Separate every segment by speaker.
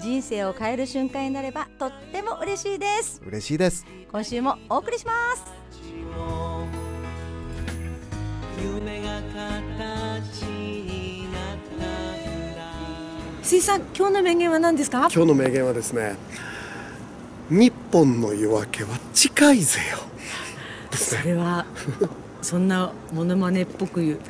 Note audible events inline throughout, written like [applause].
Speaker 1: 人生を変える瞬間になればとっても嬉しいです。
Speaker 2: 嬉しいです。
Speaker 1: 今週もお送りします。
Speaker 3: 夢が形になったら
Speaker 1: 水さん今日の名言は何ですか？
Speaker 2: 今日の名言はですね日本の夜明けは近いぜよ。
Speaker 4: それはそんなモノマネっぽく言う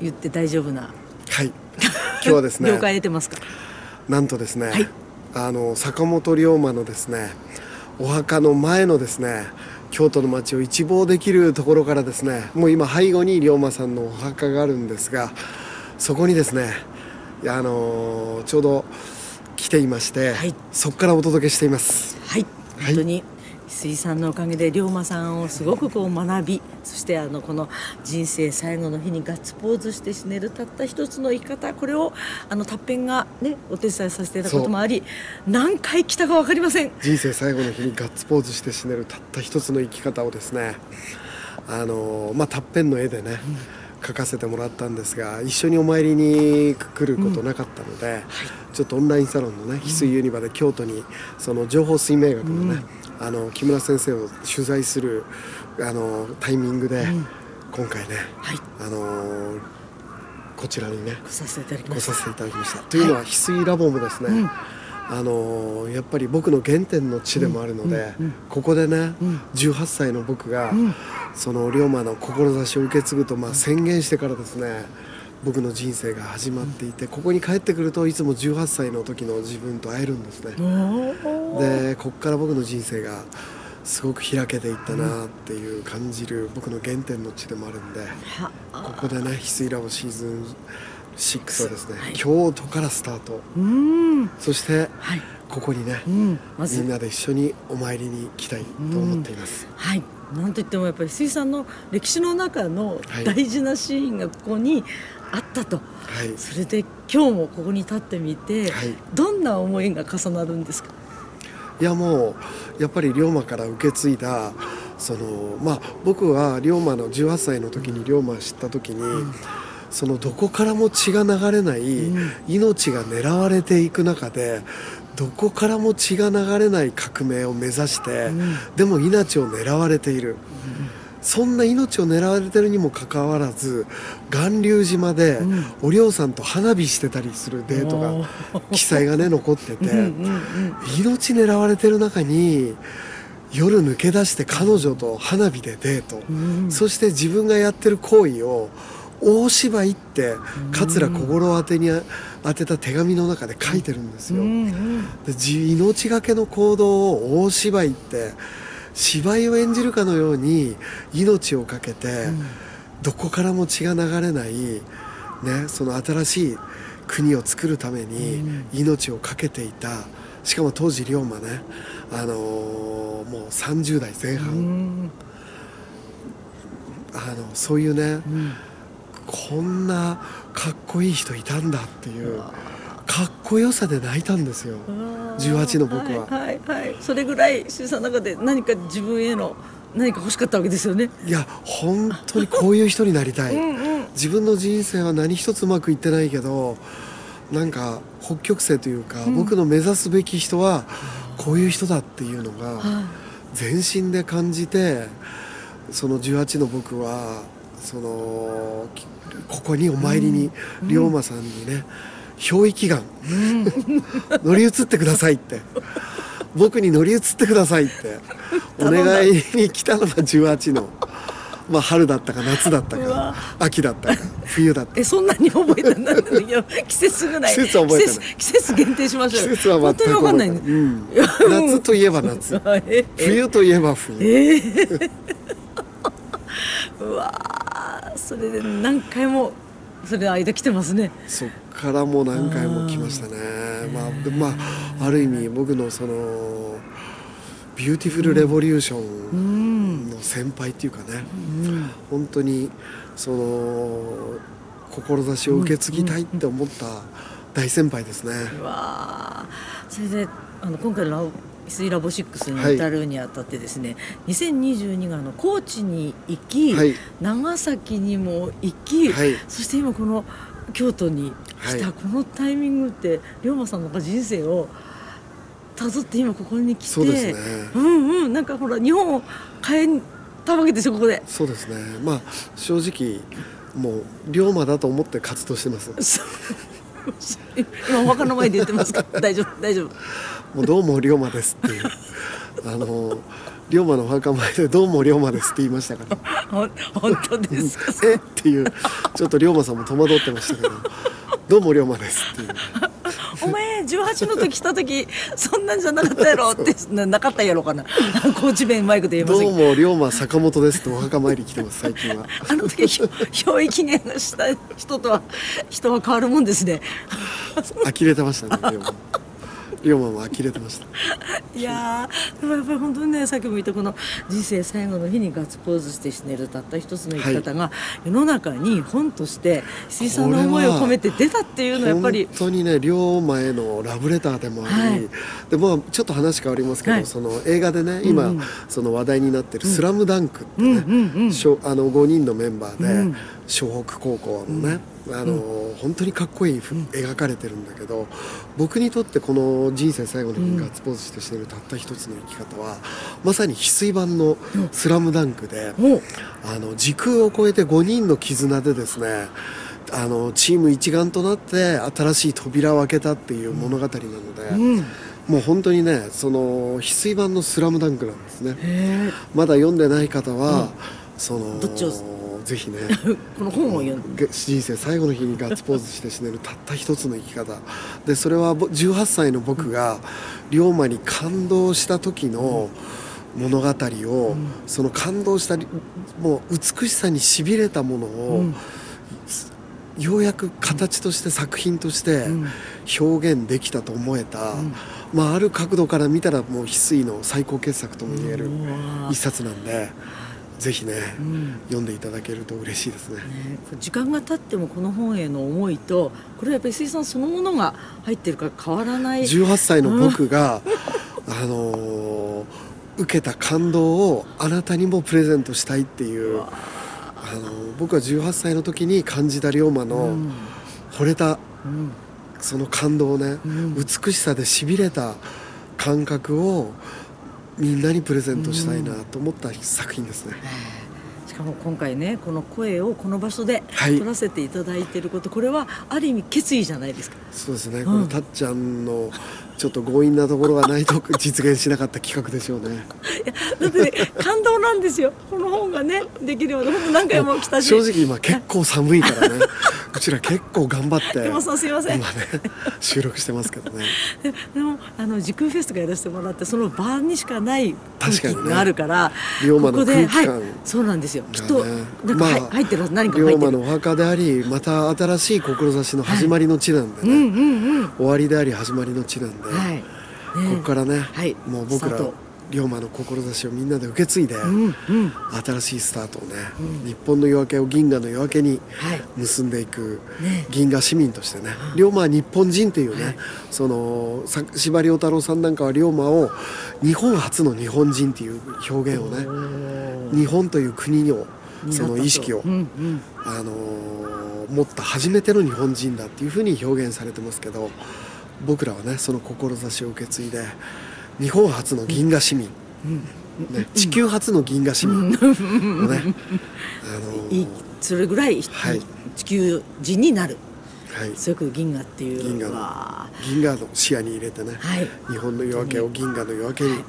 Speaker 4: 言って大丈夫な
Speaker 2: はい。今日はですね
Speaker 4: 了解得てますか？
Speaker 2: なんとですね、
Speaker 4: はい。
Speaker 2: あの坂本龍馬のですねお墓の前のですね京都の街を一望できるところからですねもう今背後に龍馬さんのお墓があるんですがそこにですねあのちょうど来ていまして、
Speaker 4: はい。
Speaker 2: そこからお届けしています。
Speaker 4: はい。
Speaker 2: はい。
Speaker 4: 本当に水さんのおかげで龍馬さんをすごくこう学びそしてあのこの人生最後の日にガッツポーズして死ねるたった一つの生き方これをあのたっぺんがねお手伝いさせていただくこともあり [laughs] 何回来たか分かりません。
Speaker 2: 人生最後の日にガッツポーズして死ねるたった一つの生き方をですねあのまあたっぺんの絵でね、描かせてもらったんですが一緒にお参りに来ることなかったので、ちょっとオンラインサロンのね翡翠ユニバで京都にその情報水明学のね、あの木村先生を取材するあのタイミングで、今回ね、
Speaker 4: はい。
Speaker 2: あのこちらにね
Speaker 4: 来させていただきました。
Speaker 2: 来させていただきました。というのは翡翠ラボもですね、あのやっぱり僕の原点の地でもあるので、ここでね、18歳の僕が、その龍馬の志を受け継ぐとまあ宣言してからですね僕の人生が始まっていて、ここに帰ってくるといつも18歳の時の自分と会えるんですね。でここから僕の人生がすごく開けていったなっていう感じる僕の原点の地でもあるんで。
Speaker 4: は
Speaker 2: ここでね翡翠ラボシーズン6はですね、
Speaker 4: はい。
Speaker 2: 京都からスタート。そして
Speaker 4: はい。
Speaker 2: ここにね、
Speaker 4: うん。まず。
Speaker 2: みんなで一緒にお参りに来たいと思っています、
Speaker 4: はい、なんといってもやっぱり水さんの歴史の中の
Speaker 2: はい。
Speaker 4: 大事なシーンがここにあったと、
Speaker 2: はい。
Speaker 4: それで今日もここに立ってみて、
Speaker 2: はい。
Speaker 4: どんな思いが重なるんですか？
Speaker 2: いやもうやっぱり龍馬から受け継いだそのまあ僕は龍馬の18歳の時に龍馬を知った時に、そのどこからも血が流れない、命が狙われていく中でどこからも血が流れない革命を目指して、でも命を狙われている、そんな命を狙われてるにもかかわらず巌流島でお涼さんと花火してたりするデートが記載がね残ってて命狙われてる中に夜抜け出して彼女と花火でデート、そして自分がやってる行為を大芝居って桂小五郎宛てに当てた手紙の中で書いてるんですよ。でじ命がけの行動を大芝居って芝居を演じるかのように命をかけて、どこからも血が流れない、ね、その新しい国を作るために命をかけていた。しかも当時龍馬ね、あのーもう30代前半、あのそういうね、こんなかっこいい人いたんだっていうかっこよさで泣いたんですよ。18の僕は。
Speaker 4: はいはい、はい、それぐらい水さんの中で何か自分への何か欲しかったわけですよね。
Speaker 2: いや本当にこういう人になりたい。[laughs] 自分の人生は何一つうまくいってないけどなんか北極星というか、僕の目指すべき人はこういう人だっていうのが全身で感じてその18の僕はそのきここにお参りに龍馬さんにね憑依祈願。乗り移ってくださいって。僕に乗り移ってくださいって。お願いに来たのが18の、まあ、春だったか夏だったか秋だったか冬だったか。
Speaker 4: えそんなに覚えてないいや季節ぐらい。
Speaker 2: 季節は覚えてない。
Speaker 4: 季節限定しましょう。よ
Speaker 2: 季節は全く
Speaker 4: 本当にわかんない。
Speaker 2: うん、夏といえば夏。[laughs]
Speaker 4: ええ
Speaker 2: 冬といえば冬
Speaker 4: うわーそれで何回もそれ間来てますね。
Speaker 2: そっからもう何回も来ましたね。まあでまあある意味僕のその Beautiful
Speaker 4: Revolution
Speaker 2: の先輩っていうかね、
Speaker 4: うん
Speaker 2: 本当にその志を受け継ぎたいって思った大先輩ですね。
Speaker 4: うわー。それであの今回のラボひすいラボ6に至るにあたってですね、2022があの高知に行き、
Speaker 2: はい。
Speaker 4: 長崎にも行き、
Speaker 2: はい。
Speaker 4: そして今この京都に来た、
Speaker 2: はい。
Speaker 4: このタイミングって龍馬さんの人生をたどって今ここに来て
Speaker 2: そうね。
Speaker 4: うんうんなんかほら日本を変えたわけですよここで。
Speaker 2: そうですね。まあ正直もう龍馬だと思って活動してます [laughs] [laughs]
Speaker 4: 今お墓の前で言ってますか大丈夫大丈夫。
Speaker 2: もうどうも龍馬ですっていう。あの龍馬のお墓前でどうも龍馬ですって言いましたから。
Speaker 4: 本当ですか？
Speaker 2: え？っていうちょっと龍馬さんも戸惑ってましたけどどうも龍馬ですっていう
Speaker 4: 18の時来た時そんなんじゃなかったやろってななかったやろかな。[laughs] 高知弁マイクで言いませど。
Speaker 2: も龍馬坂本ですってお墓参り来てます最近は。
Speaker 4: あの時ひょ憑依記念した人とは人は変わるもんですね。[laughs]
Speaker 2: 呆れてましたね龍馬龍馬も呆れてました。[laughs]
Speaker 4: いやーでもやっぱり本当にねさっきも言ったこの人生最後の日にガッツポーズして死ねるたった一つの生き方が世の中に本として石井さんの思いを込めて出たっていうのはやっぱり
Speaker 2: 本当にね龍馬へのラブレターでもあり、
Speaker 4: はい。
Speaker 2: でまあちょっと話変わりますけど、
Speaker 4: はい。
Speaker 2: その映画でね今、
Speaker 4: うんうん。
Speaker 2: その話題になってる「スラムダンクってね、
Speaker 4: うんうんうん。
Speaker 2: あの5人のメンバーで、
Speaker 4: うん
Speaker 2: 湘北高校のね、あの本当にかっこいいふ、描かれてるんだけど僕にとってこの人生最後の日にガッツポーズしてしてるたった一つの生き方はまさに翡翠版の「スラムダンクで、あの時空を超えて5人の絆でですねあのチーム一丸となって新しい扉を開けたっていう物語なので、
Speaker 4: うん。
Speaker 2: もう本当にねその翡翠版の「スラムダンクなんですね。
Speaker 4: へ
Speaker 2: まだ読んでない方は、その
Speaker 4: どっちを
Speaker 2: ぜひね。
Speaker 4: え [laughs] この本を読んで。
Speaker 2: げ人生最後の日にガッツポーズして死ねるたった一つの生き方。でそれはぼ18歳の僕が龍馬に感動した時の物語を、その感動したりもう美しさにしびれたものを、
Speaker 4: うん。
Speaker 2: ようやく形として作品として
Speaker 4: ん。
Speaker 2: 表現できたと思えた、まあ、ある角度から見たらもう翡翠の最高傑作とも言える一冊なんでぜひね、
Speaker 4: ん。
Speaker 2: 読んでいただけると嬉しいですね。
Speaker 4: ね時間が経ってもこの本への思いとこれはやっぱり石井さんそのものが入ってるから変わらない。
Speaker 2: 18歳の僕が、[laughs] あのー受けた感動をあなたにもプレゼントしたいっていう、あのー僕は18歳の時に感じた龍馬の
Speaker 4: うん。
Speaker 2: 惚れた
Speaker 4: うん。
Speaker 2: その感動をね、
Speaker 4: ん。
Speaker 2: 美しさでしびれた感覚をみんなにプレゼントしたいなと思った作品ですね。
Speaker 4: しかも今回ねこの声をこの場所で
Speaker 2: はい。
Speaker 4: 取らせていただいていること、これはある意味決意じゃないですか。
Speaker 2: そうですね、
Speaker 4: ん。
Speaker 2: このたっちゃんのちょっと強引なところがないと [laughs] 実現しなかった企画でしょうね。
Speaker 4: だってね感動なんですよ。この本がねできるような本当何回も来たし。
Speaker 2: 正直今結構寒いからねうちら結構頑張って
Speaker 4: 山本さんすいません。
Speaker 2: 今ね収録してますけどね。
Speaker 4: で [laughs] でもあの時空フェスとかやらせてもらってその場にしかない空気があるから、
Speaker 2: 龍馬の空気感。
Speaker 4: はい、そうなんですよ。きっと、なんか、はい
Speaker 2: まあ
Speaker 4: 入ってる何か入
Speaker 2: 龍
Speaker 4: ってる。
Speaker 2: 馬のお墓でありまた新しい志の始まりの地なんでね、
Speaker 4: うんうんうん。
Speaker 2: 終わりであり始まりの地なんで、
Speaker 4: はい、ね。
Speaker 2: ここからね、
Speaker 4: はい。
Speaker 2: もう僕ら龍馬の志をみんなで受け継いで、
Speaker 4: うんうん。
Speaker 2: 新しいスタートをね、日本の夜明けを銀河の夜明けに
Speaker 4: はい。
Speaker 2: 結んでいく
Speaker 4: ね。
Speaker 2: 銀河市民としてね龍馬は日本人っていうね、
Speaker 4: はい。
Speaker 2: そのさ司馬遼太郎さんなんかは龍馬を日本初の日本人っていう表現をね日本という国をその意識を、
Speaker 4: うんうん。
Speaker 2: あのー持った初めての日本人だっていうふうに表現されてますけど僕らはねその志を受け継いで日本初の銀河市民、ね、地球初の銀河市民。をね、あのー。
Speaker 4: いいそれぐらい、
Speaker 2: はい。
Speaker 4: 地球人になる。
Speaker 2: はい、
Speaker 4: そういうこと銀河っていう
Speaker 2: 銀河。の
Speaker 4: わ
Speaker 2: 銀河の視野に入れてね、
Speaker 4: はい。
Speaker 2: 日本の夜明けを銀河の夜明けに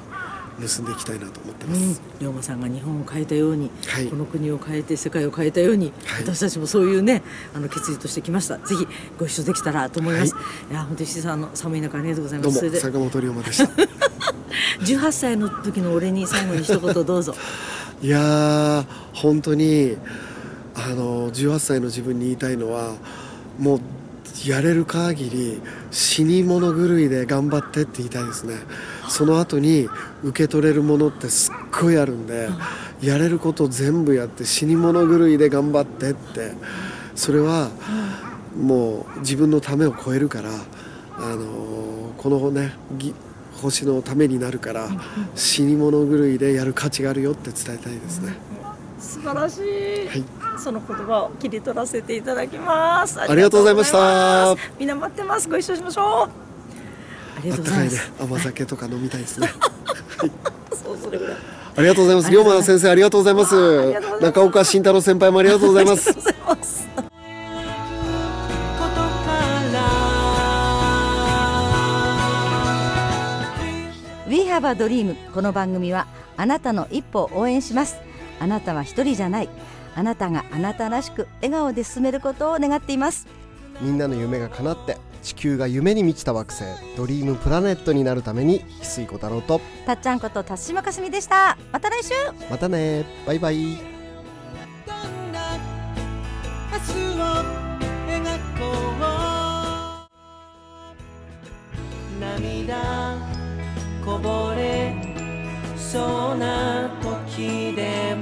Speaker 2: 結んでいきたいなと思ってま
Speaker 4: うん
Speaker 2: す、、
Speaker 4: 龍馬さんが日本を変えたように、
Speaker 2: はい
Speaker 4: この国を変えて世界を変えたように、
Speaker 2: はい
Speaker 4: 私たちもそういうねあの決意としてきましたぜひご一緒できたらと思います、、
Speaker 2: はい
Speaker 4: や本当に石井さんの寒い中ありがとうございますそれで
Speaker 2: 坂本龍馬でした
Speaker 4: 18歳の時の俺に最後に一言どうぞ
Speaker 2: いや本当にあの18歳の自分に言いたいのはもうやれる限り死に物狂いで頑張ってって言いたいですね。その後に受け取れるものってすっごいあるんで、やれること全部やって死に物狂いで頑張ってって。それはもう自分のためを超えるから、あのーこのねぎ星のためになるから死に物狂いでやる価値があるよって伝えたいですね。
Speaker 4: 素晴らしい、
Speaker 2: はい。
Speaker 4: その言葉を切り取らせていただきます。あ
Speaker 2: りがとうございました。
Speaker 4: みんな待ってます。ご一緒しましょう。ありがとうございます。
Speaker 2: 甘酒とか飲みたいですね。[laughs]
Speaker 4: そうそれぐらい。
Speaker 2: ありがとうございます。龍馬先生ありがとうございます。
Speaker 4: ありがとうございます。
Speaker 2: 中岡慎太郎先輩もありがとうございます。
Speaker 4: あ。りがとうございます。
Speaker 3: ことから
Speaker 1: We have a dream この番組はあなたの一歩を応援しますあなたは一人じゃない。あなたがあなたらしく笑顔で進めることを願っています。
Speaker 5: みんなの夢が叶って地球が夢に満ちた惑星ドリームプラネットになるために翡翠小太郎と。
Speaker 1: たっちゃんこと辰島かすみでした。また来週。
Speaker 5: またね。バイバイ。
Speaker 3: 涙こぼれそうな時でも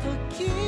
Speaker 3: 時